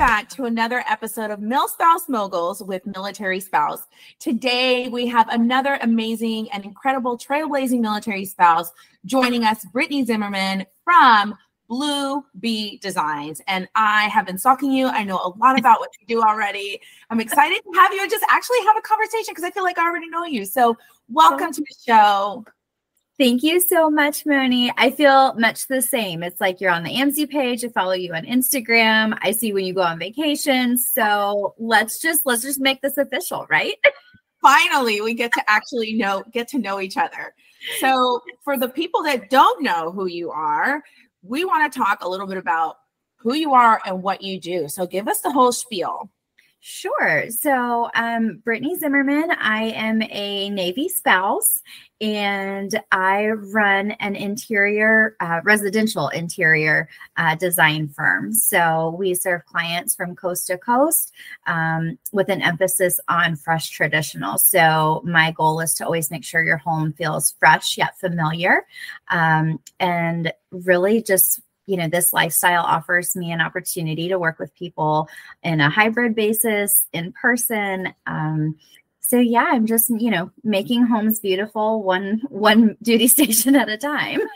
back to another episode of Milspouse Moguls with Military Spouse. Today, we have another amazing and incredible trailblazing military spouse joining us, Brittany Zimmerman from Bleu Bee Designs. And I have been stalking you. I know a lot about what you do already. I'm excited to have you and just actually have a conversation because I feel like I already know you. So, welcome to the show. Thank you so much, Moni. I feel much the same. It's like you're on the AMSI page. I follow you on Instagram. I see when you go on vacation. So let's just let's just make this official, right? Finally, we get to actually know get to know each other. So for the people that don't know who you are, we want to talk a little bit about who you are and what you do. So give us the whole spiel. Sure. So, um, Brittany Zimmerman, I am a Navy spouse and I run an interior, uh, residential interior uh, design firm. So, we serve clients from coast to coast um, with an emphasis on fresh traditional. So, my goal is to always make sure your home feels fresh yet familiar um, and really just you know this lifestyle offers me an opportunity to work with people in a hybrid basis in person um, so yeah i'm just you know making homes beautiful one one duty station at a time.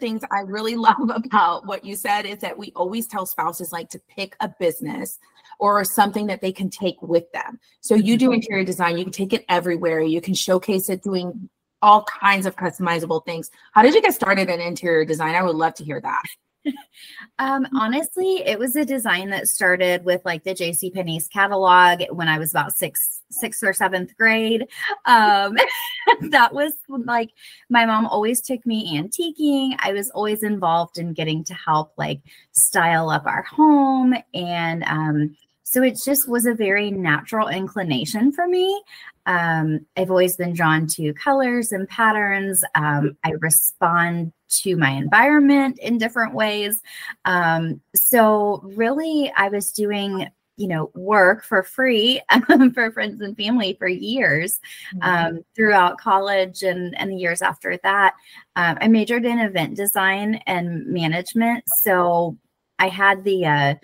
Things i really love about what you said is that we always tell spouses like to pick a business or something that they can take with them. So you do mm-hmm. interior design you can take it everywhere you can showcase it doing all kinds of customizable things. How did you get started in interior design? I would love to hear that um, honestly, it was a design that started with like the J.C. Penney's catalog when I was about six, sixth or seventh grade. Um, that was like my mom always took me antiquing. I was always involved in getting to help like style up our home and um, so it just was a very natural inclination for me. Um, I've always been drawn to colors and patterns. Um, I respond to my environment in different ways. Um, so, really, I was doing you know work for free for friends and family for years mm-hmm. um, throughout college and and the years after that um, i majored in event design and management so i had the uh,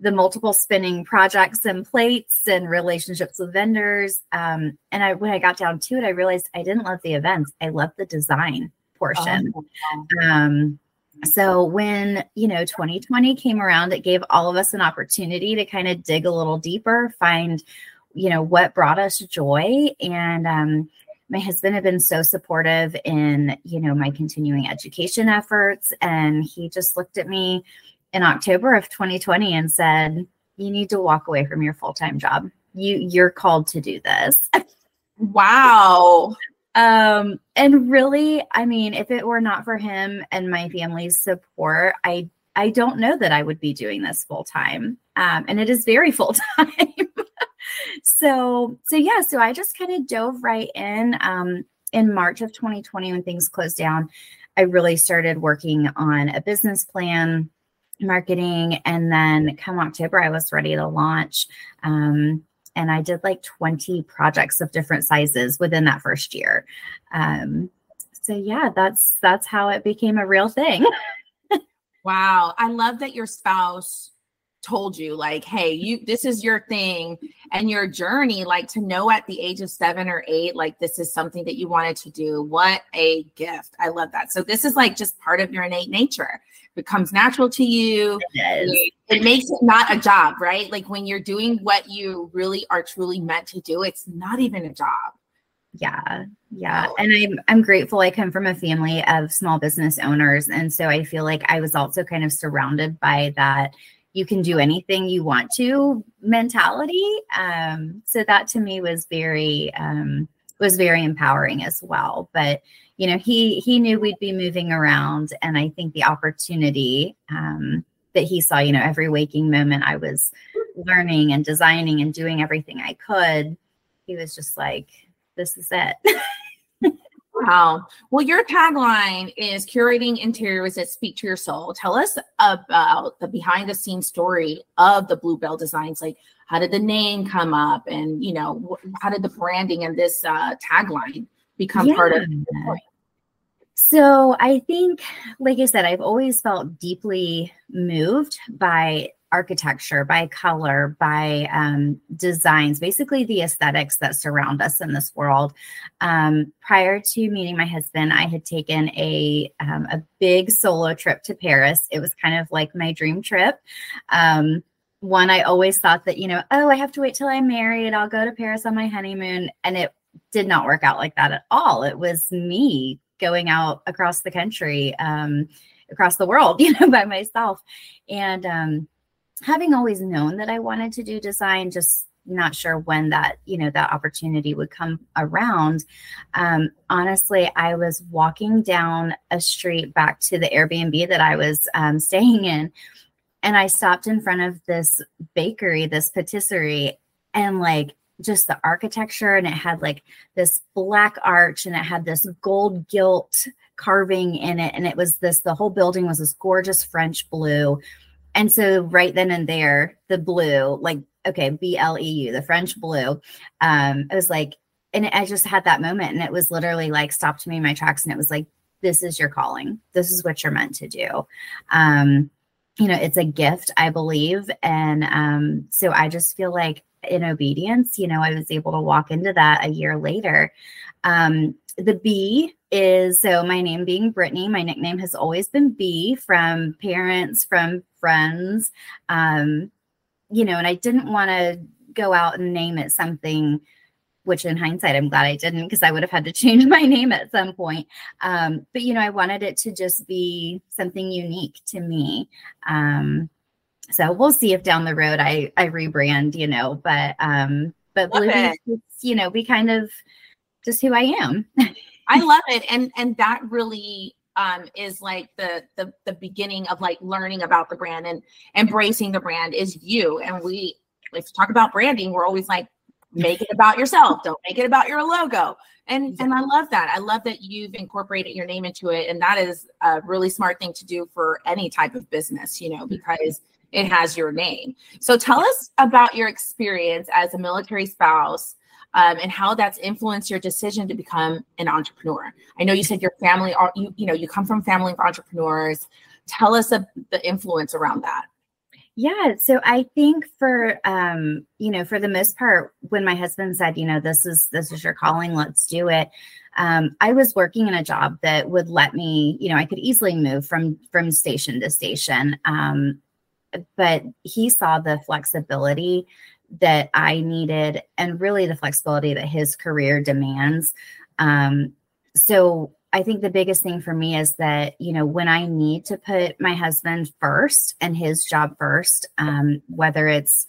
the multiple spinning projects and plates and relationships with vendors. Um, and I, when I got down to it, I realized I didn't love the events. I loved the design portion. Oh, um, so when, you know, 2020 came around, it gave all of us an opportunity to kind of dig a little deeper, find, you know, what brought us joy. And, um, my husband had been so supportive in, you know, my continuing education efforts. And he just looked at me in October of 2020 and said, "You need to walk away from your full-time job. You you're called to do this." wow. um and really, I mean, if it were not for him and my family's support, I I don't know that I would be doing this full time. Um, and it is very full time. so so yeah, so I just kind of dove right in. Um, in March of 2020, when things closed down, I really started working on a business plan marketing. And then come October, I was ready to launch. Um, and I did like 20 projects of different sizes within that first year. Um, so yeah, that's that's how it became a real thing. wow. I love that your spouse told you like hey you this is your thing and your journey like to know at the age of seven or eight like this is something that you wanted to do. What a gift. I love that. So this is like just part of your innate nature. It comes natural to you it, it makes it not a job right? Like when you're doing what you really are truly meant to do it's not even a job. Yeah. Yeah. And i'm i'm grateful i come from a family of small business owners. And so i feel like i was also kind of surrounded by that you can do anything you want to mentality. Um, so that to me was very um, was very empowering as well. But you know, he he knew we'd be moving around, and I think the opportunity um, that he saw, you know, every waking moment I was learning and designing and doing everything I could. He was just like, "This is it." Wow. Well, your tagline is curating interiors that speak to your soul. Tell us about the behind the scenes story of the Bleu Bee Designs. Like, how did the name come up? And, you know, how did the branding and this uh, tagline become yeah. part of it? So I think, like I said, I've always felt deeply moved by architecture, by color, by um, designs, basically the aesthetics that surround us in this world. Um, prior to meeting my husband, I had taken a um, a big solo trip to Paris. It was kind of like my dream trip. Um, one, I always thought that you know, oh, I have to wait till I'm married. I'll go to Paris on my honeymoon, and it did not work out like that at all. It was me going out across the country, um, across the world, you know, by myself, and um, having always known that I wanted to do design, just not sure when that you know that opportunity would come around um, honestly i was walking down a street back to the airbnb that i was um, staying in and i stopped in front of this bakery this patisserie and like just the architecture and it had like this black arch and it had this gold gilt carving in it and it was this the whole building was this gorgeous french blue and so right then and there, the blue, like okay, B L E U, the French blue, um, it was like, and I just had that moment, and it was literally like stopped me in my tracks, and it was like, this is your calling. This is what you're meant to do. Um, you know, it's a gift, I believe, and um, so I just feel like in obedience, you know, I was able to walk into that a year later. Um, the B is so my name being Brittany, my nickname has always been B from parents, from friends. Um, you know, and I didn't want to go out and name it something which in hindsight i'm glad i didn't because i would have had to change my name at some point. Um, but you know i wanted it to just be something unique to me. Um, so we'll see if down the road i i rebrand you know but um but believe you know be kind of just who i am I love it. And and that really um, is like the, the the beginning of like learning about the brand and embracing the brand is you. And we if you talk about branding, we're always like, make it about yourself. Don't make it about your logo. And and I love that. I love that you've incorporated your name into it. And that is a really smart thing to do for any type of business, you know, because it has your name. So tell us about your experience as a military spouse um, and how that's influenced your decision to become an entrepreneur. I know you said your family are you you know you come from family of entrepreneurs. Tell us a, the influence around that. Yeah, so I think for um, you know, for the most part, when my husband said, you know, this is this is your calling, let's do it. Um, I was working in a job that would let me, you know, I could easily move from from station to station. Um, but he saw the flexibility that I needed and really the flexibility that his career demands. Um, so I think the biggest thing for me is that, you know, when I need to put my husband first and his job first, um, whether it's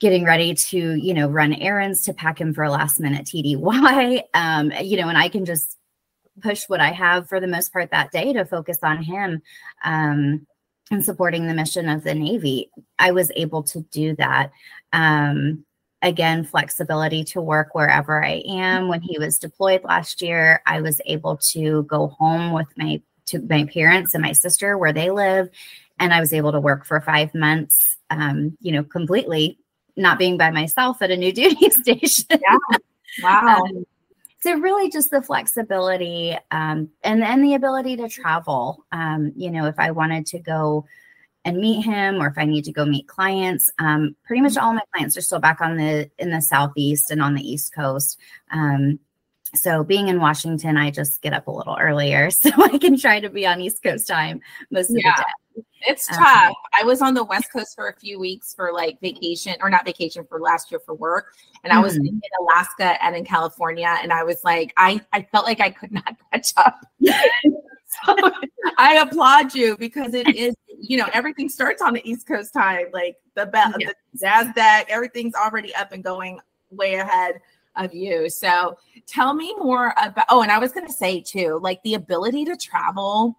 getting ready to, you know, run errands to pack him for a last minute TDY, um, you know, and I can just push what I have for the most part that day to focus on him. Um, and supporting the mission of the Navy, I was able to do that. Um, again, flexibility to work wherever I am. When he was deployed last year, I was able to go home with my to my parents and my sister where they live, and I was able to work for five months. Um, you know, completely not being by myself at a new duty station. Yeah. Wow. Um, so really just the flexibility um, and then the ability to travel. Um, you know if i wanted to go and meet him or if i need to go meet clients um, pretty much all my clients are still back on the in the southeast and on the east coast. Um, so being in washington i just get up a little earlier so i can try to be on east coast time most of yeah. the day it's um, tough. I was on the West Coast for a few weeks for like vacation or not vacation for last year for work. And I was mm-hmm. in Alaska and in California. And I was like, I, I felt like I could not catch up. so I applaud you because it is, you know, everything starts on the East Coast time. Like the, be- yeah. the NASDAQ, everything's already up and going way ahead of you. So tell me more about, oh, and I was going to say too, like the ability to travel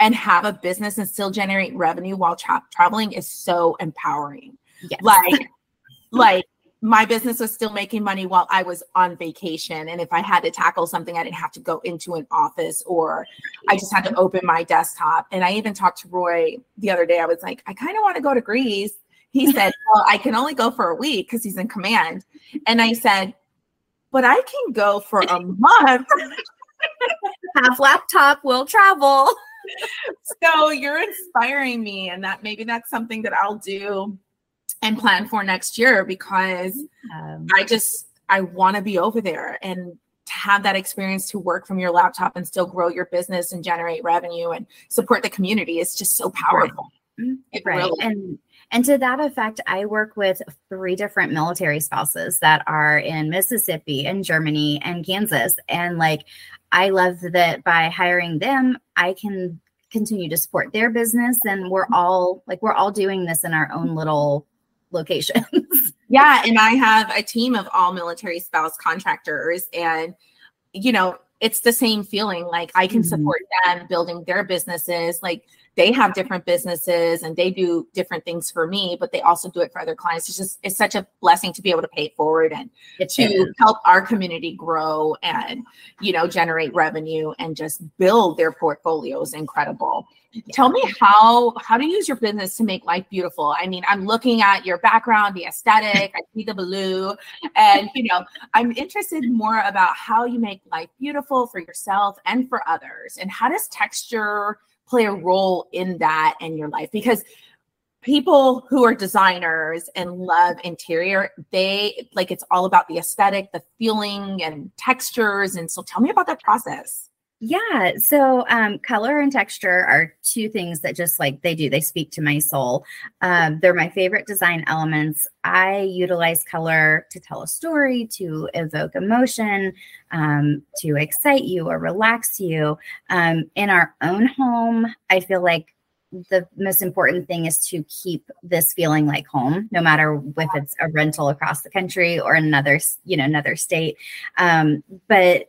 and have a business and still generate revenue while tra- traveling is so empowering. Yes. Like, like my business was still making money while I was on vacation. And if I had to tackle something, I didn't have to go into an office or I just had to open my desktop. And I even talked to Roy the other day. I was like, I kind of want to go to Greece. He said, Well, I can only go for a week because he's in command. And I said, But I can go for a month. Have laptop, will travel so you're inspiring me, and that maybe that's something that I'll do and plan for next year because um, I just I want to be over there and to have that experience to work from your laptop and still grow your business and generate revenue and support the community is just so powerful. Right. right. Really- and and to that effect, I work with three different military spouses that are in Mississippi and Germany and Kansas. And like, I love that by hiring them, I can continue to support their business. And we're all like, we're all doing this in our own little locations. yeah. And I have a team of all military spouse contractors. And, you know, it's the same feeling like I can mm-hmm. support them building their businesses. Like, they have different businesses and they do different things for me, but they also do it for other clients. It's just it's such a blessing to be able to pay it forward and it to is. help our community grow and you know generate revenue and just build their portfolios incredible. Tell me how how to use your business to make life beautiful. I mean, I'm looking at your background, the aesthetic, I see the blue, and you know, I'm interested more about how you make life beautiful for yourself and for others. And how does texture play a role in that in your life because people who are designers and love interior they like it's all about the aesthetic the feeling and textures and so tell me about that process yeah. So um, color and texture are two things that just like they do, they speak to my soul. Um, they're my favorite design elements. I utilize color to tell a story, to evoke emotion, um, to excite you or relax you. Um, in our own home, I feel like the most important thing is to keep this feeling like home no matter if it's a rental across the country or another you know another state um, but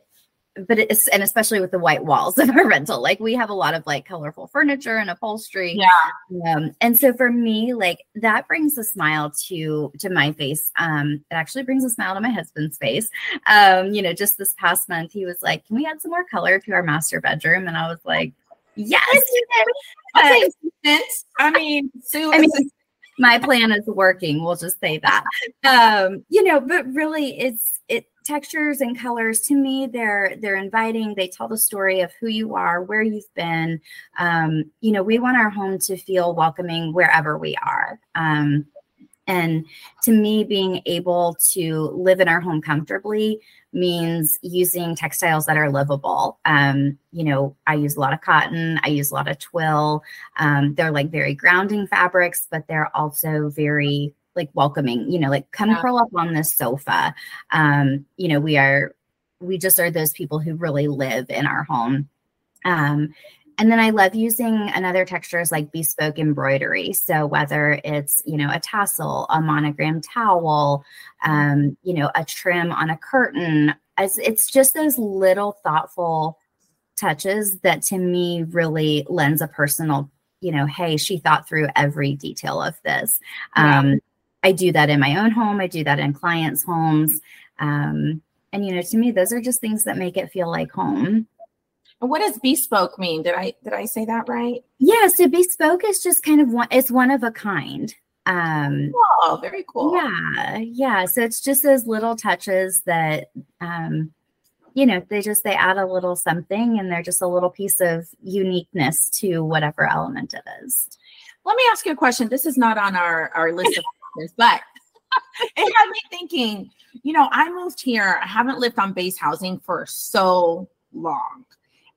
but it's and especially with the white walls of our rental like we have a lot of like colorful furniture and upholstery. Yeah. Um, and so for me like that brings a smile to to my face. Um it actually brings a smile to my husband's face. Um you know just this past month he was like can we add some more color to our master bedroom? And i was like yes. Okay, i mean Sue, I mean my plan is working we'll just say that. Um you know but really it's it textures and colors to me they're they're inviting. They tell the story of who you are where you've been. Um, you know we want our home to feel welcoming wherever we are. Um, and to me being able to live in our home comfortably means using textiles that are livable um, you know i use a lot of cotton i use a lot of twill. Um, they're like very grounding fabrics but they're also very like welcoming, you know, like come yeah. curl up on this sofa. Um, you know, we are, we just are those people who really live in our home. Um, and then I love using another textures like bespoke embroidery. So whether it's, you know, a tassel, a monogram towel, um, you know, a trim on a curtain, as it's just those little thoughtful touches that to me really lends a personal you know hey she thought through every detail of this um I do that in my own home. I do that in clients' homes. Um, and you know, to me, those are just things that make it feel like home. And what does bespoke mean? Did I did I say that right? Yeah. So bespoke is just kind of one. It's one of a kind. Um, oh, very cool. Yeah, yeah. So it's just those little touches that, um, you know, they just they add a little something, and they're just a little piece of uniqueness to whatever element it is. Let me ask you a question. This is not on our our list of but it had me thinking, you know, I moved here. I haven't lived on base housing for so long.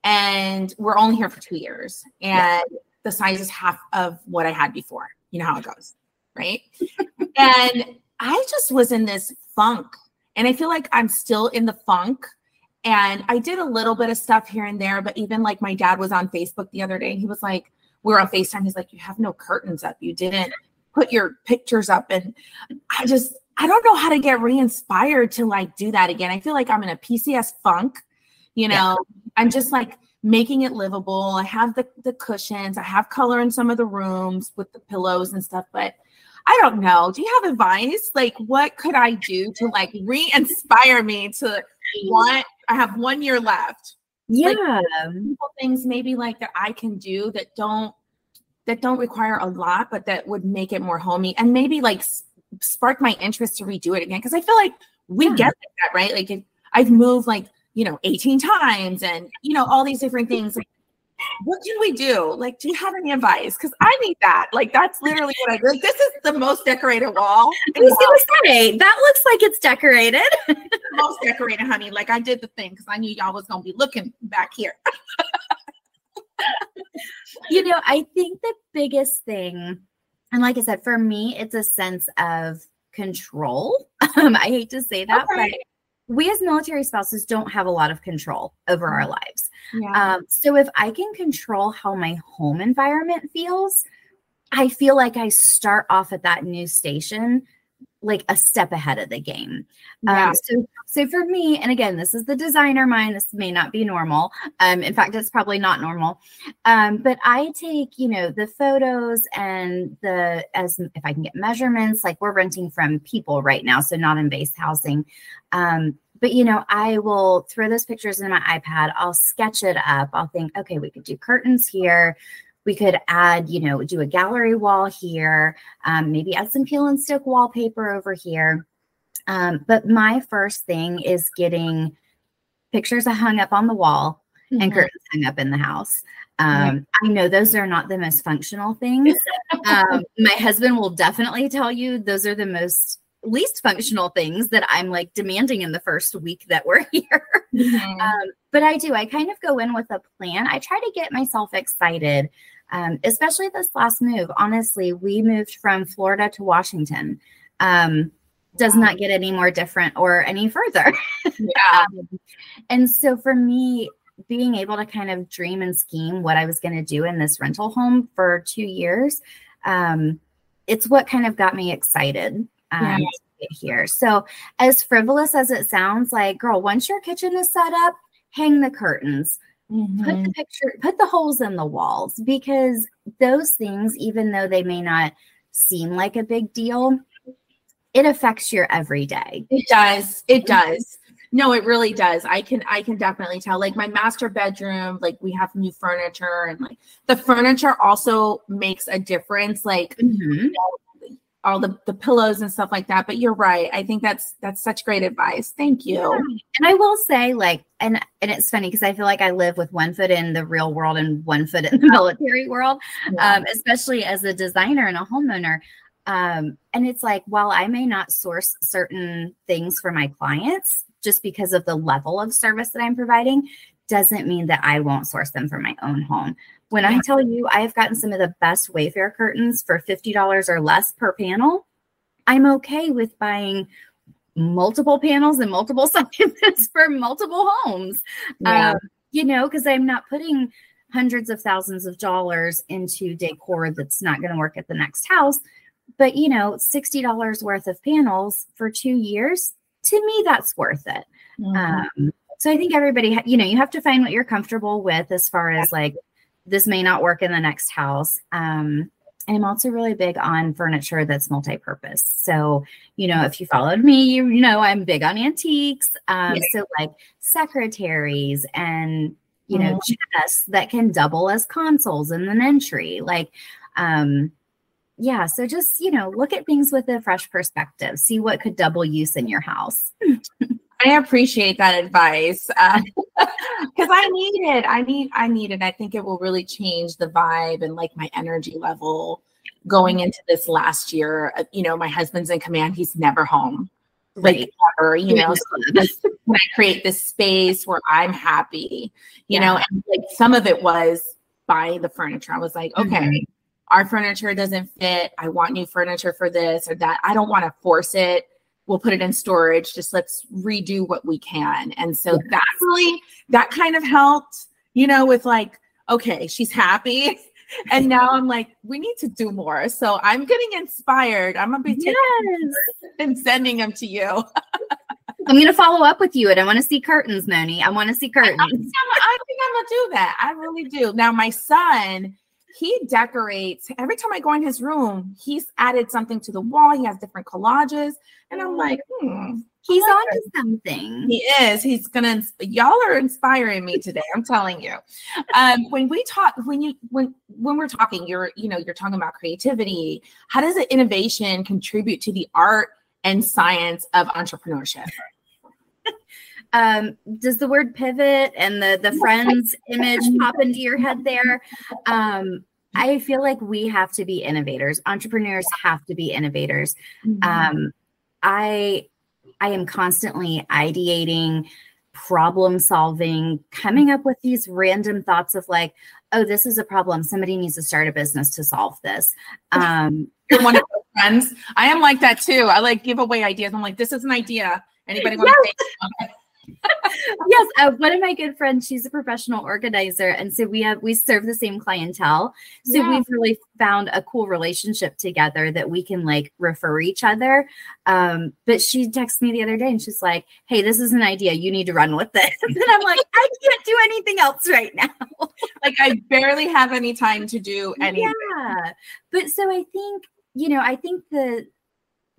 And we're only here for two years. And yeah. the size is half of what I had before. You know how it goes, right? and I just was in this funk. And I feel like I'm still in the funk. And I did a little bit of stuff here and there, but even like my dad was on Facebook the other day he was like, we were on FaceTime. He's like, You have no curtains up. You didn't put your pictures up and i just i don't know how to get re-inspired to like do that again. I feel like i'm in a pcs funk you know? Yeah. i'm just like making it livable. I have the the cushions. I have color in some of the rooms with the pillows and stuff but i don't know. Do you have advice? Like what could i do to like re-inspire me to want i have one year left. Yeah. like, things maybe like that i can do that don't that don't require a lot, but that would make it more homey and maybe like spark my interest to redo it again. Cause I feel like we yeah. get that, right? Like I've moved like, you know, 18 times and, you know, all these different things. Like, what can we do? Like, do you have any advice? Because I need that. Like, that's literally what I do. Like, this is the most decorated wall. I was gonna say that looks like it's decorated. most decorated, honey. Like I did the thing because I knew y'all was gonna be looking back here. you know, I think the biggest thing, and like I said, for me, it's a sense of control. Um, I hate to say that, okay. but we as military spouses don't have a lot of control over our mm. lives. Yeah. Um, so if I can control how my home environment feels, I feel like I start off at that new station like a step ahead of the game. Um, yeah. Um, so, so for me, and again, this is the designer mind. This may not be normal. Um, in fact, it's probably not normal. Um, but I take, you know, the photos and the as if I can get measurements. Like we're renting from people right now, so not in base housing. Um, but you know, I will throw those pictures in my iPad. I'll sketch it up. I'll think, okay, we could do curtains here we could add, you know, do a gallery wall here, um, maybe add some peel and stick wallpaper over here. Um, but my first thing is getting pictures hung up on the wall mm-hmm. and curtains hung up in the house. Um, I know those are not the most functional things. um, my husband will definitely tell you those are the most least functional things that I'm like demanding in the first week that we're here. Mm-hmm. Um, but I do, I kind of go in with a plan. I try to get myself excited um, especially this last move. Honestly, we moved from Florida to Washington. Um, does not get any more different or any further. Yeah. um, and so for me, being able to kind of dream and scheme what I was going to do in this rental home for two years, um, it's what kind of got me excited um, yeah. here. So, as frivolous as it sounds, like, girl, once your kitchen is set up, hang the curtains, Mm-hmm. Put the picture, put the holes in the walls because those things, even though they may not seem like a big deal, it affects your everyday. It does. It does. No, it really does. I can I can definitely tell. Like my master bedroom, like we have new furniture and like the furniture also makes a difference. Like mm-hmm. you know, all the, the pillows and stuff like that. But you're right. I think that's that's such great advice. Thank you. Yeah. And I will say, like, and and it's funny because I feel like I live with one foot in the real world and one foot in the military world, yeah. um, especially as a designer and a homeowner. Um, and it's like, while I may not source certain things for my clients just because of the level of service that I'm providing, doesn't mean that I won't source them for my own home. When I tell you I have gotten some of the best Wayfair curtains for $50 or less per panel, I'm okay with buying multiple panels and multiple sizes for multiple homes. Yeah. Um, you know, because I'm not putting hundreds of thousands of dollars into decor that's not going to work at the next house. But, you know, $60 worth of panels for two years, to me, that's worth it. Mm-hmm. Um, so I think everybody, ha- you know, you have to find what you're comfortable with as far as like this may not work in the next house. Um, I'm also really big on furniture that's multi-purpose. So, you know, if you followed me, you, you know I'm big on antiques. Um, yeah. So, like secretaries and you know mm-hmm. chests that can double as consoles in an entry. Like, um, yeah. So just you know, look at things with a fresh perspective. See what could double use in your house. I appreciate that advice because uh, I need it. I need. I need it. I think it will really change the vibe and like my energy level going mm-hmm. into this last year. Uh, you know, my husband's in command. He's never home, like right. ever. You know, so I create this space where I'm happy. You yeah. know, and like some of it was buying the furniture. I was like, okay. Mm-hmm. Our furniture doesn't fit. I want new furniture for this or that. I don't want to force it we'll put it in storage just let's redo what we can. And so yeah. that really that kind of helped you know with like okay she's happy. And now i'm like we need to do more. So i'm getting inspired. I'm gonna be taking yes. and sending them to you. I'm gonna follow up with you and i want to see curtains moni. I want to see curtains I, I, think i'm gonna do that. I really do. Now my son he decorates every time I go in his room, he's added something to the wall. He has different collages. And I'm like, hmm, he's like onto something. He is. He's gonna y'all are inspiring me today. I'm telling you. Um, when we talk, when you when when we're talking, you're you know, you're talking about creativity. How does the innovation contribute to the art and science of entrepreneurship? Um, does the word pivot and the the friends image pop into your head there? Um, I feel like we have to be innovators. Entrepreneurs have to be innovators. Mm-hmm. Um, I I am constantly ideating, problem solving, coming up with these random thoughts of like, oh, this is a problem. Somebody needs to start a business to solve this. Um, You're one of those friends. I am like that too. I like give away ideas. I'm like, this is an idea. Anybody want yes. to yes, uh, one of my good friends, she's a professional organizer, and so we have we serve the same clientele. So yeah. we've really found a cool relationship together that we can like refer each other. Um, but she texted me the other day, and she's like, "Hey, this is an idea. You need to run with this." and I'm like, "I can't do anything else right now. like I barely have any time to do anything." Yeah, but so I think you know, I think the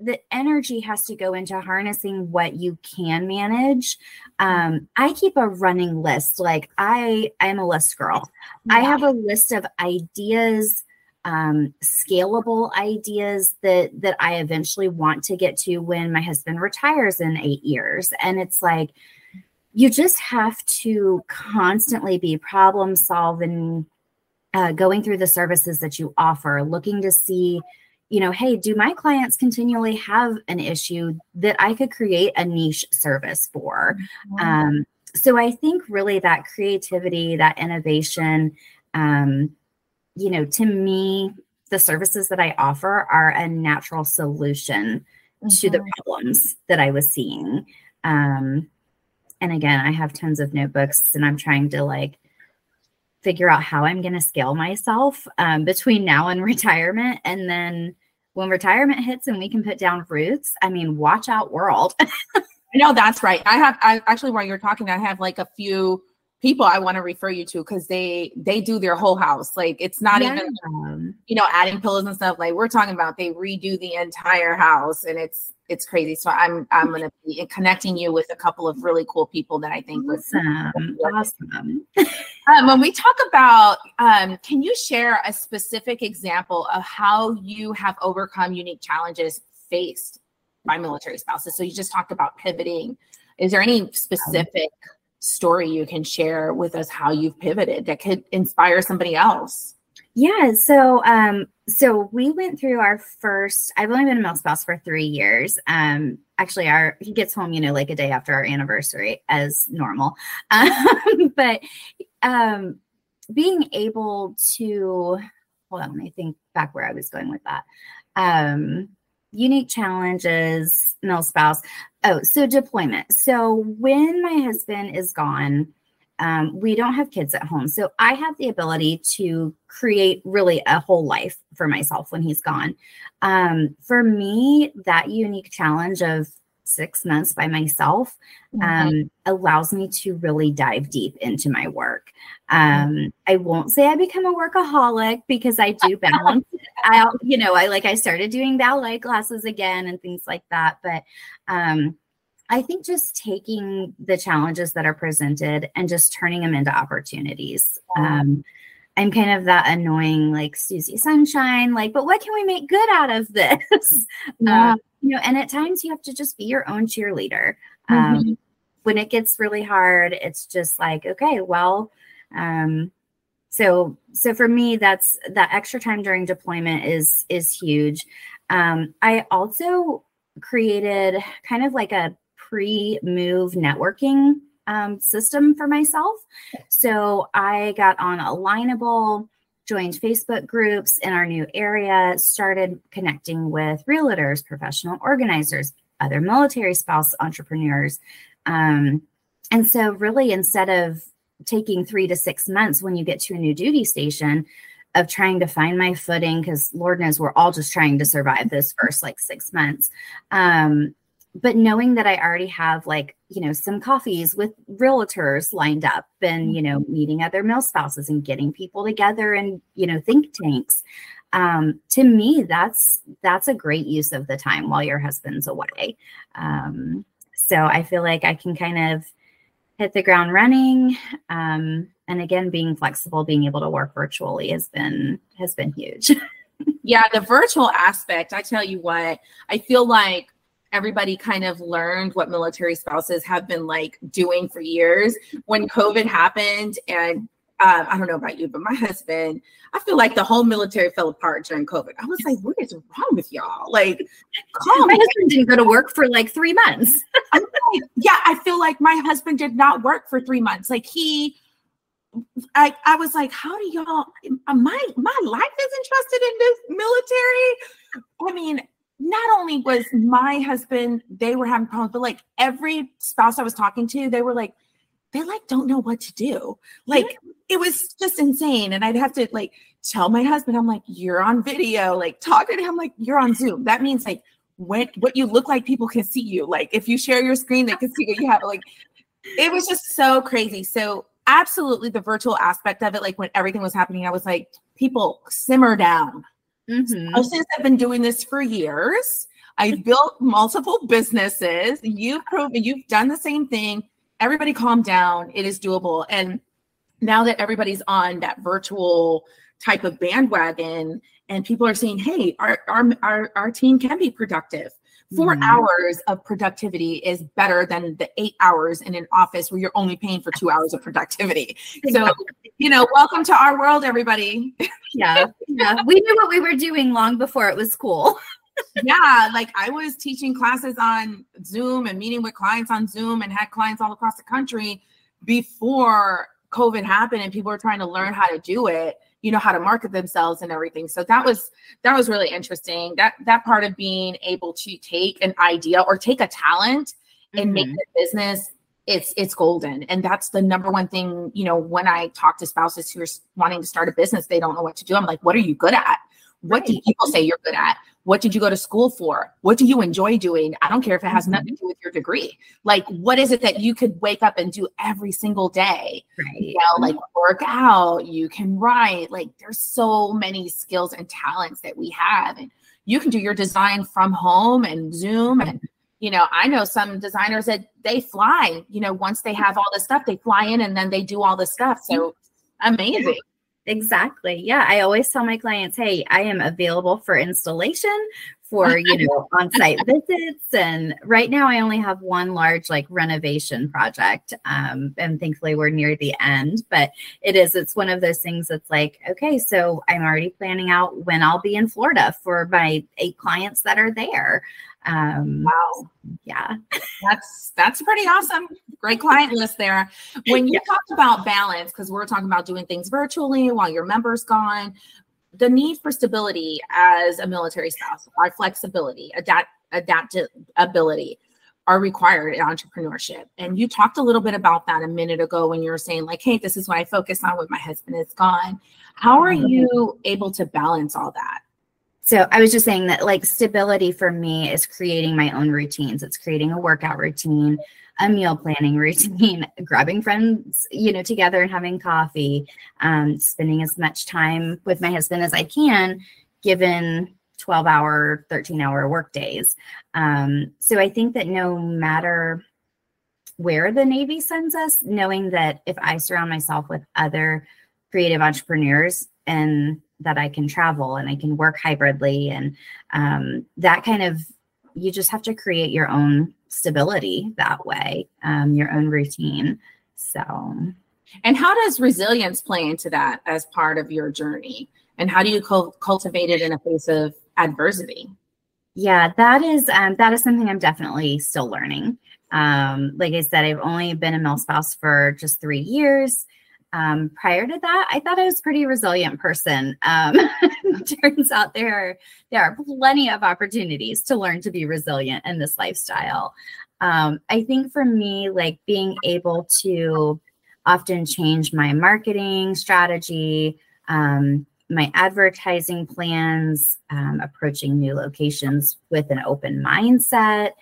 the energy has to go into harnessing what you can manage. Um, i keep a running list. Like i i'm a list girl. I have a list of ideas um, scalable ideas that that i eventually want to get to when my husband retires in eight years. And it's like you just have to constantly be problem solving uh, going through the services that you offer looking to see you know, hey, do my clients continually have an issue that I could create a niche service for? Mm-hmm. Um, so I think really that creativity, that innovation, um, you know, to me, the services that I offer are a natural solution mm-hmm. to the mm-hmm. problems that I was seeing. Um, and again, I have tons of notebooks and I'm trying to like figure out how I'm going to scale myself um, between now and retirement. And then when retirement hits and we can put down roots, I mean, watch out, world. no, that's right. I have, I actually, while you're talking, I have like a few people I want to refer you to because they they do their whole house. Like it's not yeah. even you know adding pillows and stuff. Like we're talking about they redo the entire house and it's it's crazy. So I'm I'm gonna be connecting you with a couple of really cool people that I think awesome. awesome. um, when we talk about, um, can you share a specific example of how you have overcome unique challenges faced by military spouses? So you just talked about pivoting. Is there any specific story you can share with us how you've pivoted that could inspire somebody else? Yeah. So, um, so we went through our first. I've only been a mil spouse for three years. Um, actually, our he gets home, you know, like a day after our anniversary, as normal. Um, but um, being able to hold on, let me think back where I was going with that. Um, unique challenges, mil spouse. Oh, so deployment. So when my husband is gone, um, we don't have kids at home. So I have the ability to create really a whole life for myself when he's gone. Um, for me, that unique challenge of six months by myself mm-hmm. um, allows me to really dive deep into my work. Um, I won't say I become a workaholic because I do balance I, you know, I like I started doing ballet classes again and things like that. But um, I think just taking the challenges that are presented and just turning them into opportunities. Um, I'm kind of that annoying, like Susie Sunshine, like, but what can we make good out of this? Yeah. Um, you know, and at times you have to just be your own cheerleader. Um, mm-hmm. When it gets really hard, it's just like, okay, well, um, so so for me, that's that extra time during deployment is is huge. Um, I also created kind of like a pre-move networking um, system for myself. So I got on Alignable, joined Facebook groups in our new area, started connecting with realtors, professional organizers, other military spouse entrepreneurs. Um, and so, really, instead of taking three to six months when you get to a new duty station, of trying to find my footing because Lord knows we're all just trying to survive this first like six months. Um, but knowing that I already have like, you know, some coffees with realtors lined up and, you know, meeting other mil spouses and getting people together and, you know, think tanks. Um, to me, that's that's a great use of the time while your husband's away. Um, so I feel like I can kind of hit the ground running. Um, and again, being flexible, being able to work virtually has been has been huge. yeah, the virtual aspect, I tell you what, I feel like everybody kind of learned what military spouses have been like doing for years. When COVID happened, and uh, I don't know about you, but my husband, I feel like the whole military fell apart during COVID. I was like, what is wrong with y'all? Like, calm. My husband didn't go to work for like three months. like, yeah, I feel like my husband did not work for three months. Like he I, I was like, how do y'all my my life is entrusted in this military? I mean, not only was my husband, they were having problems, but like every spouse I was talking to, they were like, they like don't know what to do. Like it was just insane. And I'd have to like tell my husband, I'm like, you're on video, like talking to him, like you're on Zoom. That means like when what you look like, people can see you. Like if you share your screen, they can see what you have. Like it was just so crazy. So absolutely the virtual aspect of it, like when everything was happening, I was like, people simmer down. Mm-hmm. Hostess have been doing this for years. I've built multiple businesses. You've proven you've done the same thing. Everybody calm down. It is doable. And now that everybody's on that virtual type of bandwagon and people are saying, hey, our our our, our team can be productive. 4 mm-hmm. hours of productivity is better than the eight hours in an office where you're only paying for two hours of productivity. So, you know, welcome to our world, everybody. yeah. Yeah. We knew what we were doing long before it was cool. yeah. Like I was teaching classes on Zoom and meeting with clients on Zoom and had clients all across the country before COVID happened and people were trying to learn how to do it you know how to market themselves and everything. So that was that was really interesting. That that part of being able to take an idea or take a talent and mm-hmm. make it business it's it's golden. And that's the number one thing you know when i talk to spouses who are wanting to start a business they don't know what to do. I'm like what are you good at? What right. do people say you're good at what did you go to school for? What do you enjoy doing? I don't care if it has nothing mm-hmm. to mm-hmm. do with your degree. Like, what is it that you could wake up and do every single day? Right. You know, like mm-hmm. work out, you can write. Like, there's so many skills and talents that we have. And you can do your design from home and Zoom. And, mm-hmm. you know, I know some designers that they fly, you know, once they have all this stuff, they fly in and then they do all this stuff. So amazing. Exactly. Yeah. I always tell my clients, hey, I am available for installation for, you know, on-site visits. And right now I only have one large like renovation project. Um, and thankfully we're near the end, but it is, it's one of those things that's like, okay, so I'm already planning out when I'll be in Florida for my eight clients that are there. Um, wow. Yeah. That's that's pretty awesome. Great client list there. When you yeah. talked about balance, because we're talking about doing things virtually while your member's gone, the need for stability as a military spouse, our flexibility, adapt adaptability are required in entrepreneurship. And you talked a little bit about that a minute ago when you were saying, like, hey, this is what I focus on when my husband is gone. How are mm-hmm. you able to balance all that? So I was just saying that like stability for me is creating my own routines. It's creating a workout routine, a meal planning routine, grabbing friends, you know, together and having coffee, um, spending as much time with my husband as I can, given 12 hour, 13 hour work days. Um, so I think that no matter where the Navy sends us, knowing that if I surround myself with other creative entrepreneurs and that I can travel and I can work hybridly and um, that kind of you just have to create your own stability that way, um, your own routine. So, and how does resilience play into that as part of your journey? And how do you cultivate it in a face of adversity? Yeah, that is um, that is something I'm definitely still learning. Um, like I said, I've only been a mil spouse for just three years. Um, prior to that, I thought I was a pretty resilient person. Um, turns out there are, there are plenty of opportunities to learn to be resilient in this lifestyle. Um, I think for me, like being able to often change my marketing strategy, um, my advertising plans, um, approaching new locations with an open mindset.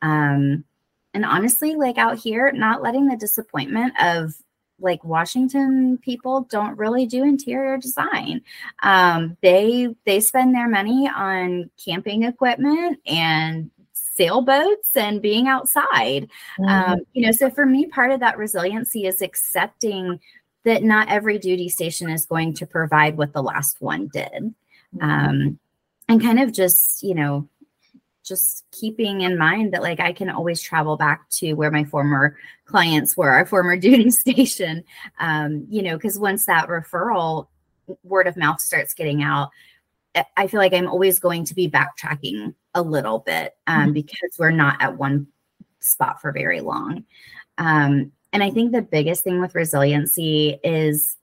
Um, and honestly, like out here, not letting the disappointment of like Washington people don't really do interior design. Um, they they spend their money on camping equipment and sailboats and being outside. Mm-hmm. Um, you know, so for me, part of that resiliency is accepting that not every duty station is going to provide what the last one did. Mm-hmm. Um, and kind of just, you know, just keeping in mind that like I can always travel back to where my former clients were, our former duty station. Um, you know, because once that referral word of mouth starts getting out, I feel like I'm always going to be backtracking a little bit um, mm-hmm. because we're not at one spot for very long. Um, and I think the biggest thing with resiliency is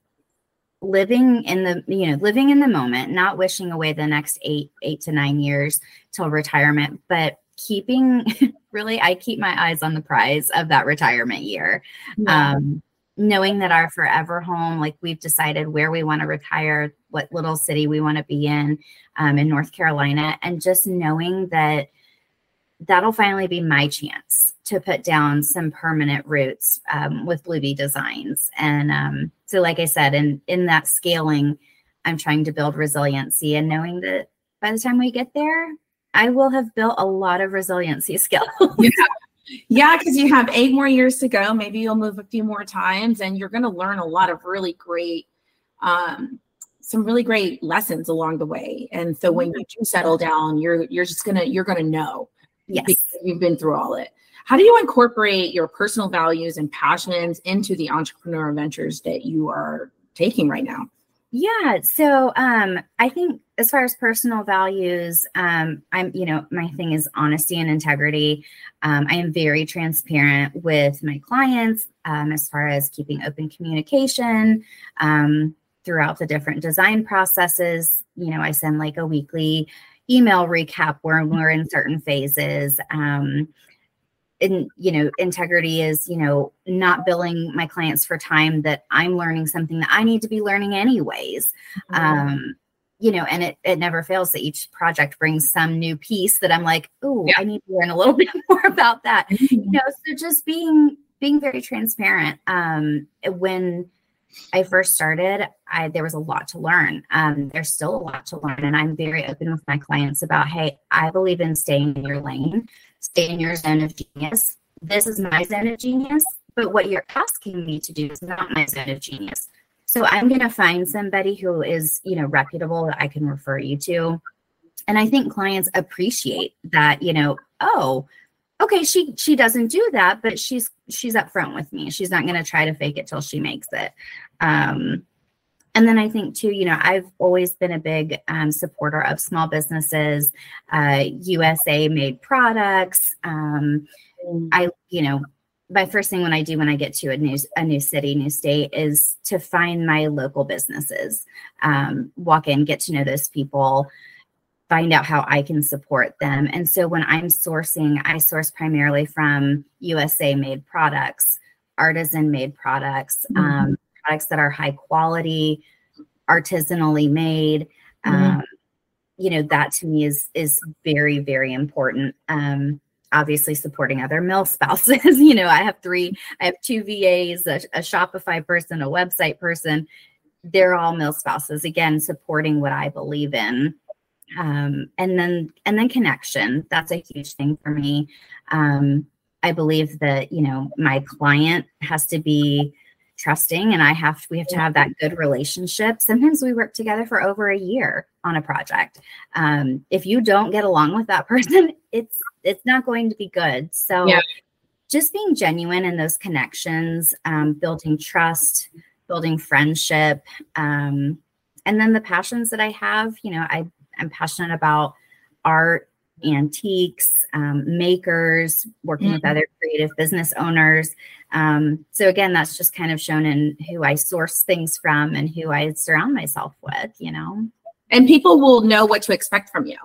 living in the you know living in the moment not wishing away the next eight eight to nine years till retirement but keeping really i keep my eyes on the prize of that retirement year yeah. um, knowing that our forever home like we've decided where we want to retire what little city we want to be in um, in north carolina and just knowing that that'll finally be my chance to put down some permanent roots um, with Bleu Bee Designs. And um, so, like I said, in in that scaling, I'm trying to build resiliency and knowing that by the time we get there, I will have built a lot of resiliency skills. yeah. Yeah, because you have eight more years to go. Maybe you'll move a few more times, and you're going to learn a lot of really great, um, some really great lessons along the way. And so when you do settle down, you're you're just gonna you're gonna know Yes. You've been through all it. How do you incorporate your personal values and passions into the entrepreneur ventures that you are taking right now? Yeah. So um, I think as far as personal values, um, I'm, you know, my thing is honesty and integrity. Um, I am very transparent with my clients um, as far as keeping open communication um, throughout the different design processes. You know, I send like a weekly email recap where we're in certain phases. Um, and you know, integrity is you know not billing my clients for time that I'm learning something that I need to be learning anyways. Mm-hmm. Um, you know, and it it never fails that each project brings some new piece that I'm like, oh, yeah. I need to learn a little bit more about that. Mm-hmm. You know, so just being being very transparent. Um, when I first started, I there was a lot to learn. Um, there's still a lot to learn, and I'm very open with my clients about, hey, I believe in staying in your lane, stay in your zone of genius. This is my zone of genius, but what you're asking me to do is not my zone of genius. So I'm going to find somebody who is, you know, reputable that I can refer you to. And I think clients appreciate that, you know, oh, okay she she doesn't do that but she's she's upfront with me she's not going to try to fake it till she makes it um and then i think too you know i've always been a big um, supporter of small businesses uh, usa made products um, i you know my first thing when i do when i get to a new a new city new state is to find my local businesses um, walk in get to know those people find out how I can support them. And so when I'm sourcing, I source primarily from USA made products, artisan made products, mm-hmm. Products that are high quality, artisanally made. Mm-hmm. Um, you know, that to me is is very, very important. Um, obviously supporting other MilSpouses. you know, I have three, I have two VAs, a, a Shopify person, a website person. They're all MilSpouses. Again, supporting what I believe in um, and then and then connection that's a huge thing for me um, i believe that you know my client has to be trusting and i have to, we have to have that good relationship sometimes we work together for over a year on a project um, if you don't get along with that person it's it's not going to be good so yeah. just being genuine in those connections um, building trust building friendship um, and then the passions that i have you know i I'm passionate about art, antiques, um, makers, working mm-hmm. with other creative business owners. Um, so again, that's just kind of shown in who I source things from and who I surround myself with, you know. And people will know what to expect from you,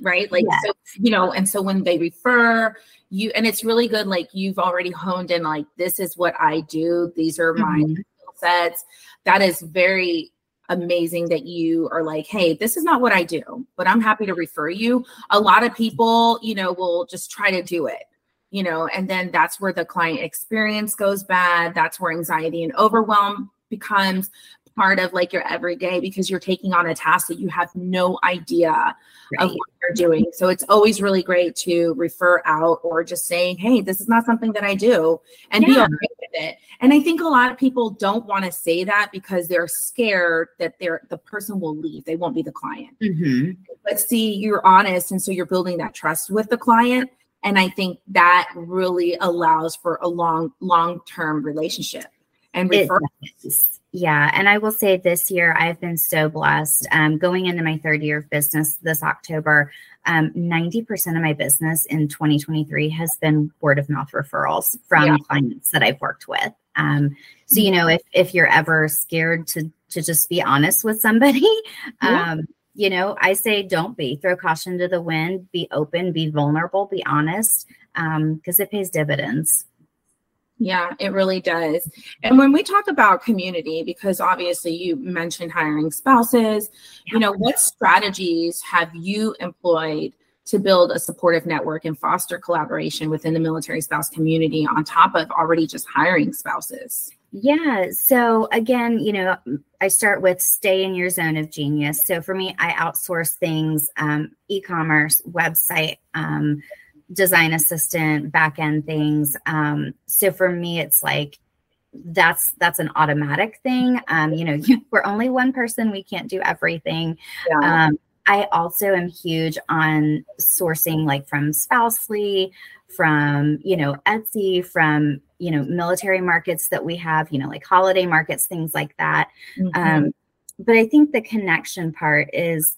right? Like, yes. so, you know, and so when they refer you, and it's really good, like you've already honed in, like, this is what I do, these are my mm-hmm. skill sets. That is very amazing that you are like, hey, this is not what I do, but I'm happy to refer you. A lot of people, you know, will just try to do it, you know, and then that's where the client experience goes bad. That's where anxiety and overwhelm becomes part of like your everyday because you're taking on a task that you have no idea right. of what you're doing. So it's always really great to refer out or just saying, hey, this is not something that I do and yeah. be okay with it. And I think a lot of people don't want to say that because they're scared that they're the person will leave. They won't be the client. Mhm. But see, you're honest. And so you're building that trust with the client. And I think that really allows for a long, long-term relationship and It refer. does. Yeah. And I will say this year, I've been so blessed. Um, going into my third year of business this October, um, 90% of my business in 2023 has been word of mouth referrals from Yeah. clients that I've worked with. Um, so, you know, if, if you're ever scared to, to just be honest with somebody, Yeah. Um, you know, I say don't be. Throw caution to the wind. Be open. Be vulnerable. Be honest, because it pays dividends. Yeah, it really does. And when we talk about community, because obviously you mentioned hiring spouses, you know, what strategies have you employed to build a supportive network and foster collaboration within the military spouse community on top of already just hiring spouses? Yeah. So again, you know, I start with stay in your zone of genius. So for me, I outsource things, um, e-commerce, website, um, design assistant, back end things. Um, so for me, it's like that's that's an automatic thing. Um, you know, we're only one person; we can't do everything. Yeah. Um, I also am huge on sourcing like from Spousely, from you know Etsy, from you know military markets that we have, you know like holiday markets, things like that. Mhm. Um, but I think the connection part is.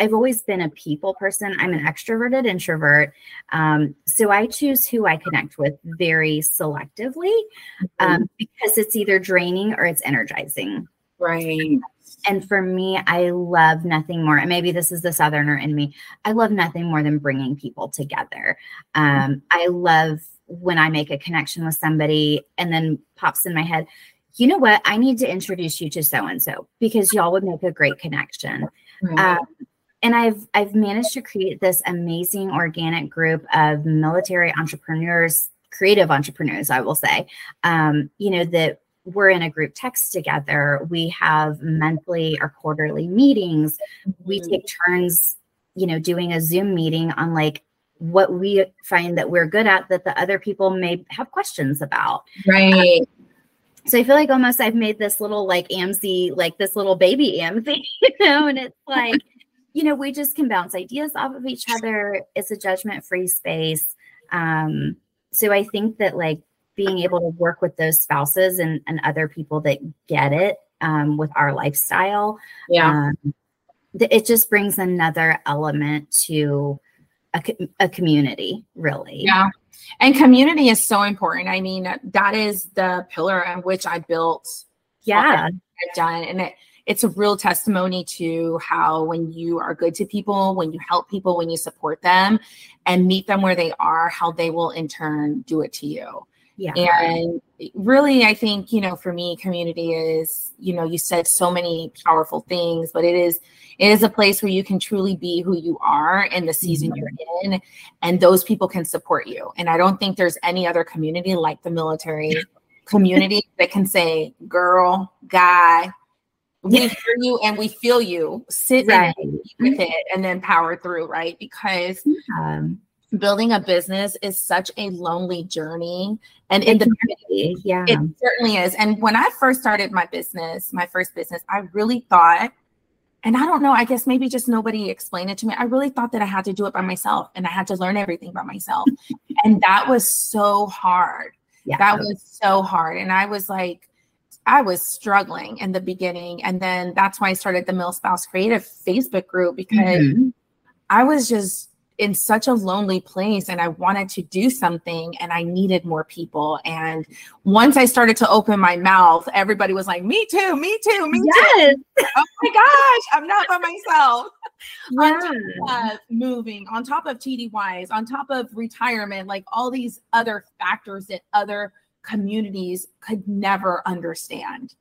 I've always been a people person. I'm an extroverted introvert. Um, so I choose who I connect with very selectively um, because it's either draining or it's energizing. right. And for me, I love nothing more. And maybe this is the Southerner in me. I love nothing more than bringing people together. Um, I love when I make a connection with somebody and then pops in my head, you know what? I need to introduce you to so and so because y'all would make a great connection. Right. Um, and I've I've managed to create this amazing organic group of military entrepreneurs, creative entrepreneurs, I will say. Um, you know that we're in a group text together. We have monthly or quarterly meetings. We Mhm. take turns, you know, doing a Zoom meeting on like what we find that we're good at that the other people may have questions about. right. So I feel like almost I've made this little like AMC, like this little baby AMC, you know, and it's like, you know, we just can bounce ideas off of each other. It's a judgment free space. Um, so I think that like being able to work with those spouses and, and other people that get it um, with our lifestyle, Yeah. um, th- it just brings another element to a, a community, really. Yeah. And community is so important. I mean, that is the pillar on which I built Yeah. I've done. And it, it's a real testimony to how when you are good to people, when you help people, when you support them and meet them where they are, how they will in turn do it to you. Yeah. And really, I think, you know, for me, community is, you know, you said so many powerful things, but it is, it is a place where you can truly be who you are in the season Mhm. you're in, and those people can support you. And I don't think there's any other community like the military community that can say, girl, guy, we Yeah. hear you and we feel you. Sit Right. and with it and then power through, right? Because Um, building a business is such a lonely journey. And it in the be, yeah. it certainly is. And when I first started my business, my first business, I really thought, and I don't know, I guess maybe just nobody explained it to me. I really thought that I had to do it by myself and I had to learn everything by myself. and that was so hard. yeah. That was so hard. And I was like, I was struggling in the beginning. And then that's why I started the Mil Spouse Creative Facebook group because Mhm. I was just in such a lonely place and I wanted to do something and I needed more people. And once I started to open my mouth, everybody was like, Me too, me too, me too. Oh my gosh, I'm not by myself. On Yeah. of moving, on top of TDYs, on top of retirement, like all these other factors that other communities could never understand.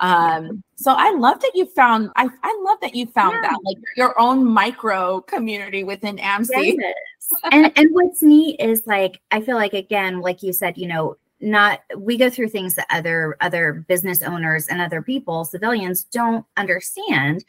Um, so I love that you found I, I love that you found Yeah. that like your own micro community within AMC. Yes. and and what's neat is like I feel like again, like you said, you know, not we go through things that other other business owners and other people, civilians, don't understand.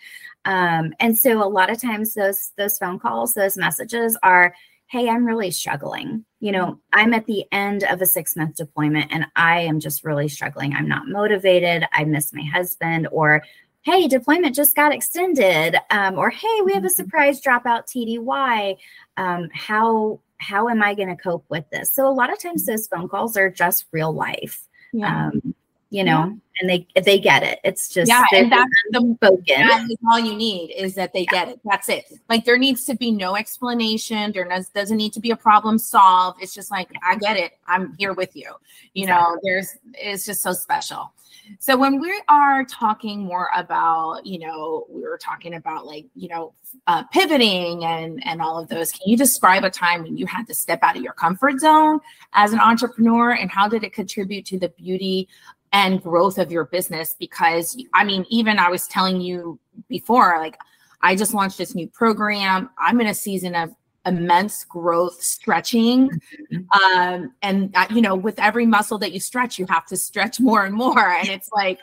Um, and so a lot of times those those phone calls, those messages are, hey, I'm really struggling. You know, I'm at the end of a six month deployment and I am just really struggling. I'm not motivated. I miss my husband, or hey, deployment just got extended, um, or hey, we have a mm-hmm. surprise dropout TDY. Um, how how am I going to cope with this? So a lot of times those phone calls are just real life. Yeah. Um, you know, yeah. and they they get it. It's just yeah, and that's the. That is all you need is that they yeah. get it. That's it. Like there needs to be no explanation. There doesn't need to be a problem solved. It's just like I get it. I'm here with you. You know, there's it's just so special. So when we are talking more about, you know, we were talking about like, you know, uh, pivoting and and all of those. Can you describe a time when you had to step out of your comfort zone as an entrepreneur, and how did it contribute to the beauty and growth of your business? Because I mean, even I was telling you before, like I just launched this new program. I'm in a season of immense growth stretching mm-hmm. um, and uh, you know with every muscle that you stretch you have to stretch more and more and it's like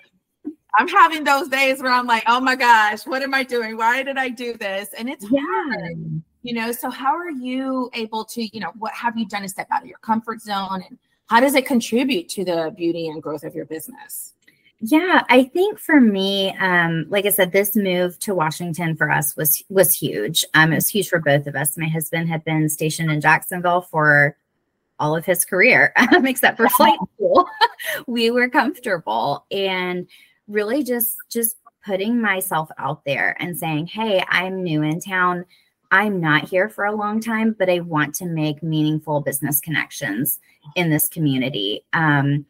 i'm having those days where i'm like oh my gosh what am i doing why did i do this and it's yeah. hard you know so how are you able to you know what have you done to step out of your comfort zone and how does it contribute to the beauty and growth of your business yeah, I think for me, um, like I said, this move to Washington for us was was huge. Um, it was huge for both of us. My husband had been stationed in Jacksonville for all of his career, um, except for flight school. we were comfortable and really just just putting myself out there and saying, "Hey, I'm new in town. I'm not here for a long time, but I want to make meaningful business connections in this community." Um,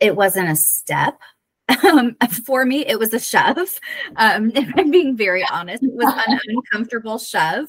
it wasn't a step um, for me, it was a shove. Um, if I'm being very honest, it was an uncomfortable shove,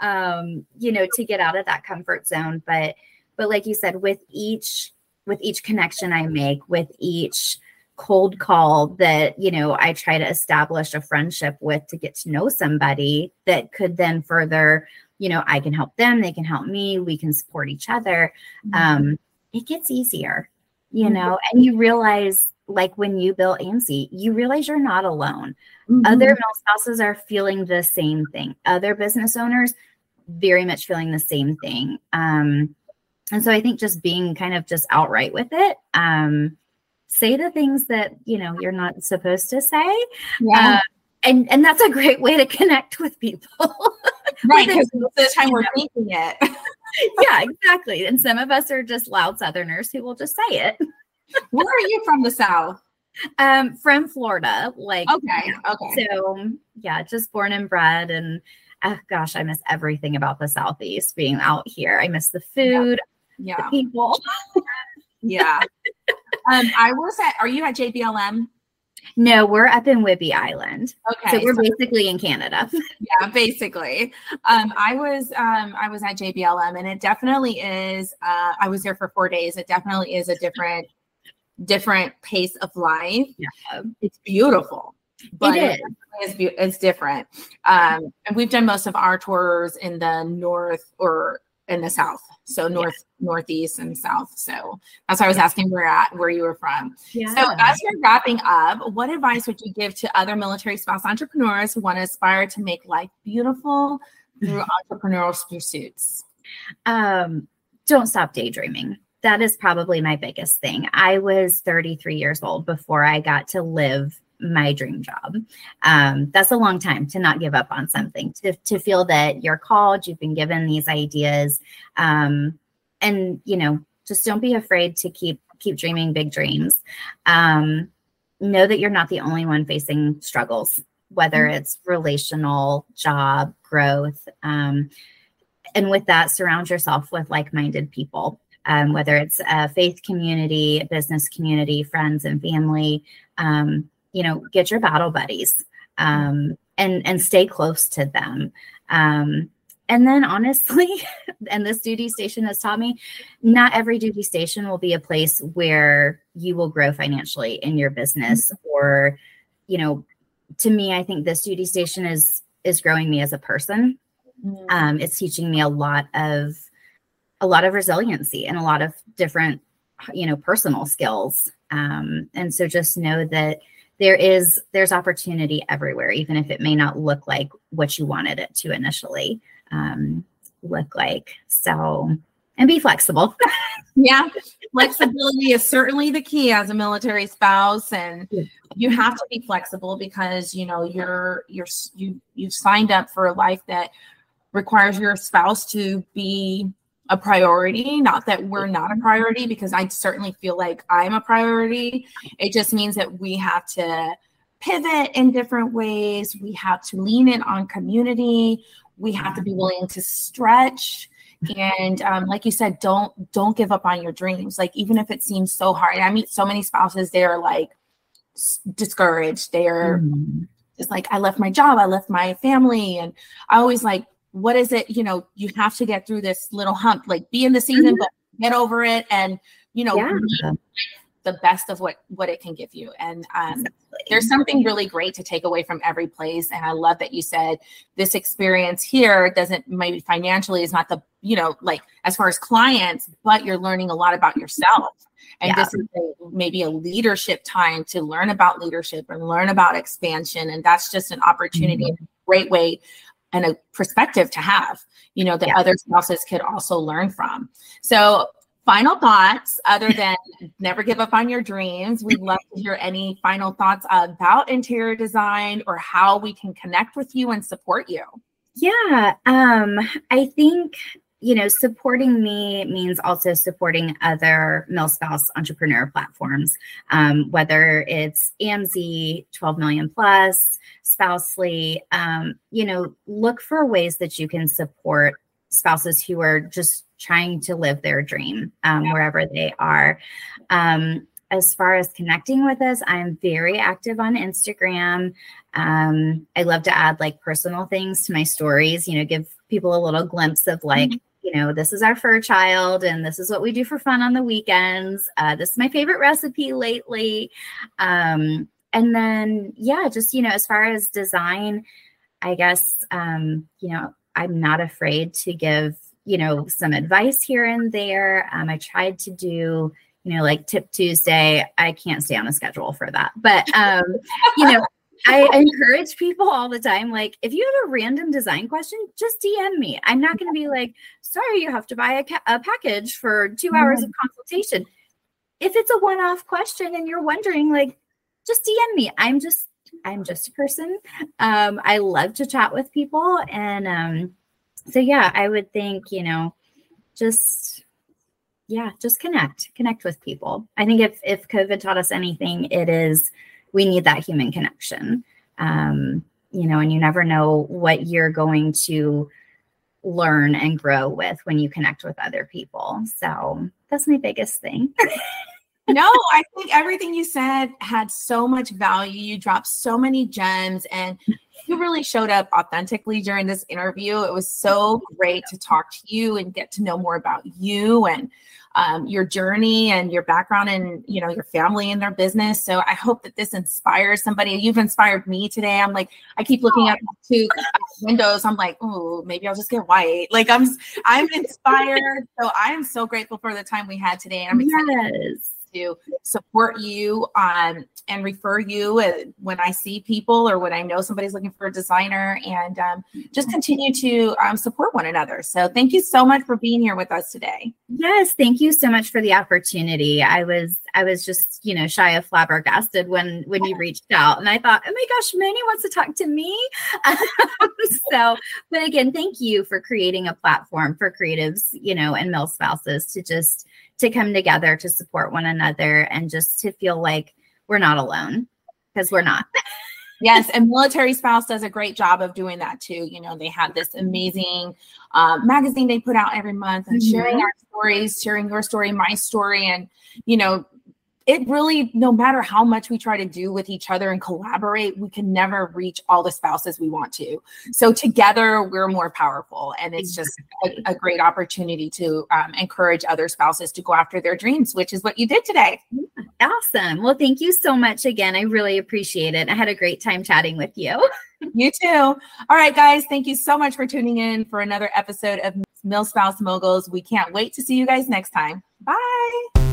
um, you know, to get out of that comfort zone. But, but like you said, with each, with each connection I make, with each cold call that, you know, I try to establish a friendship with to get to know somebody that could then further, you know, I can help them, they can help me, we can support each other. Mm-hmm. Um, it gets easier, you mm-hmm. know, and you realize like when you built AMC, you realize you're not alone. Mm-hmm. Other mil spouses are feeling the same thing. Other business owners, very much feeling the same thing. Um, and so I think just being kind of just outright with it, um, say the things that you know you're not supposed to say. Yeah. Uh, and and that's a great way to connect with people. right, because most of the time we're thinking it. yeah, exactly. And some of us are just loud Southerners who will just say it. Where are you from the South? Um, from Florida. Like okay, okay. So yeah, just born and bred, and oh gosh, I miss everything about the Southeast. Being out here, I miss the food, yeah, yeah. people. yeah. Um, I was at. Are you at JBLM? No, we're up in Whidbey Island. Okay. So we're so, basically in Canada. yeah, basically. Um, I was um, I was at JBLM and it definitely is uh, I was there for four days. It definitely is a different different pace of life. Yeah. It's beautiful. But it is. It's, it's different. Um, and we've done most of our tours in the north or in the south. So north, yeah. northeast, and south. So that's why I was asking where at where you were from. Yeah. So as you're wrapping up, what advice would you give to other military spouse entrepreneurs who want to aspire to make life beautiful through entrepreneurial pursuits? Um, don't stop daydreaming that is probably my biggest thing. I was 33 years old before I got to live my dream job. Um, that's a long time to not give up on something, to, to feel that you're called, you've been given these ideas. Um, and, you know, just don't be afraid to keep keep dreaming big dreams. Um, know that you're not the only one facing struggles, whether mm-hmm. it's relational, job, growth. Um, and with that, surround yourself with like minded people um, whether it's a faith community, business community, friends and family. Um, you know, get your battle buddies um, and and stay close to them. Um, and then honestly, and this duty station has taught me, not every duty station will be a place where you will grow financially in your business mm-hmm. or, you know, to me, I think this duty station is is growing me as a person. Mm-hmm. Um, it's teaching me a lot of a lot of resiliency and a lot of different you know personal skills um, and so just know that there is there's opportunity everywhere even if it may not look like what you wanted it to initially um, look like. So, and be flexible. yeah. Flexibility is certainly the key as a military spouse and you have to be flexible because you know you're you're you you've signed up for a life that requires your spouse to be a priority. Not that we're not a priority, because I certainly feel like I'm a priority. It just means that we have to pivot in different ways. We have to lean in on community. We have to be willing to stretch. And um, like you said, don't don't give up on your dreams. Like even if it seems so hard. I meet so many spouses. They're like discouraged. They're mm-hmm. just like, I left my job. I left my family, and I always like what is it you know you have to get through this little hump like be in the season mm-hmm. but get over it and you know yeah. the best of what what it can give you and um, exactly. there's something really great to take away from every place and i love that you said this experience here doesn't maybe financially is not the you know like as far as clients but you're learning a lot about yourself and yeah. this is a, maybe a leadership time to learn about leadership and learn about expansion and that's just an opportunity mm-hmm. great way and a perspective to have, you know, that yeah. other spouses could also learn from. So, final thoughts other than never give up on your dreams. We'd love to hear any final thoughts about interior design or how we can connect with you and support you. Yeah, um, I think you know, supporting me means also supporting other mil spouse entrepreneur platforms, um, whether it's AMC, 12 million plus, Spousely. Um, you know, look for ways that you can support spouses who are just trying to live their dream um, wherever they are. Um, as far as connecting with us, I'm very active on Instagram. Um, I love to add like personal things to my stories, you know, give people a little glimpse of like, mm-hmm you know, this is our fur child and this is what we do for fun on the weekends. Uh, this is my favorite recipe lately. Um, and then, yeah, just, you know, as far as design, I guess, um, you know, I'm not afraid to give, you know, some advice here and there. Um, I tried to do, you know, like Tip Tuesday. I can't stay on a schedule for that, but, um, you know, I encourage people all the time. Like, if you have a random design question, just DM me. I'm not going to be like, sorry, you have to buy a, ca- a package for 2 hours of consultation. If it's a one off question and you're wondering, like, just DM me. I'm just, I'm just a person. Um, I love to chat with people. And um, so, yeah, I would think, you know, just, yeah, just connect, connect with people. I think if, if COVID taught us anything, it is, we need that human connection. Um, you know, and you never know what you're going to learn and grow with when you connect with other people. So that's my biggest thing. no, I think everything you said had so much value. You dropped so many gems and you really showed up authentically during this interview. It was so great to talk to you and get to know more about you and um, your journey and your background and you know your family and their business. So I hope that this inspires somebody. You've inspired me today. I'm like I keep looking at two windows. I'm like, oh, maybe I'll just get white. Like I'm I'm inspired. so I am so grateful for the time we had today. And I'm excited. Yes to support you um, and refer you uh, when I see people or when I know somebody's looking for a designer and um, just continue to um, support one another. So thank you so much for being here with us today. Yes, thank you so much for the opportunity. I was I was just you know shy of flabbergasted when when you reached out, and I thought, oh my gosh, Manny wants to talk to me. so, but again, thank you for creating a platform for creatives, you know, and MilSpouses to just to come together to support one another and just to feel like we're not alone because we're not. yes, and military spouse does a great job of doing that too. You know, they have this amazing um, magazine they put out every month and mm-hmm. sharing our stories, sharing your story, my story, and you know, it really, no matter how much we try to do with each other and collaborate, we can never reach all the spouses we want to. So together, we're more powerful. And it's just a, a great opportunity to um, encourage other spouses to go after their dreams, which is what you did today. Awesome. Well, thank you so much again. I really appreciate it. I had a great time chatting with you. you too. All right, guys. Thank you so much for tuning in for another episode of MilSpouse Moguls. We can't wait to see you guys next time. Bye.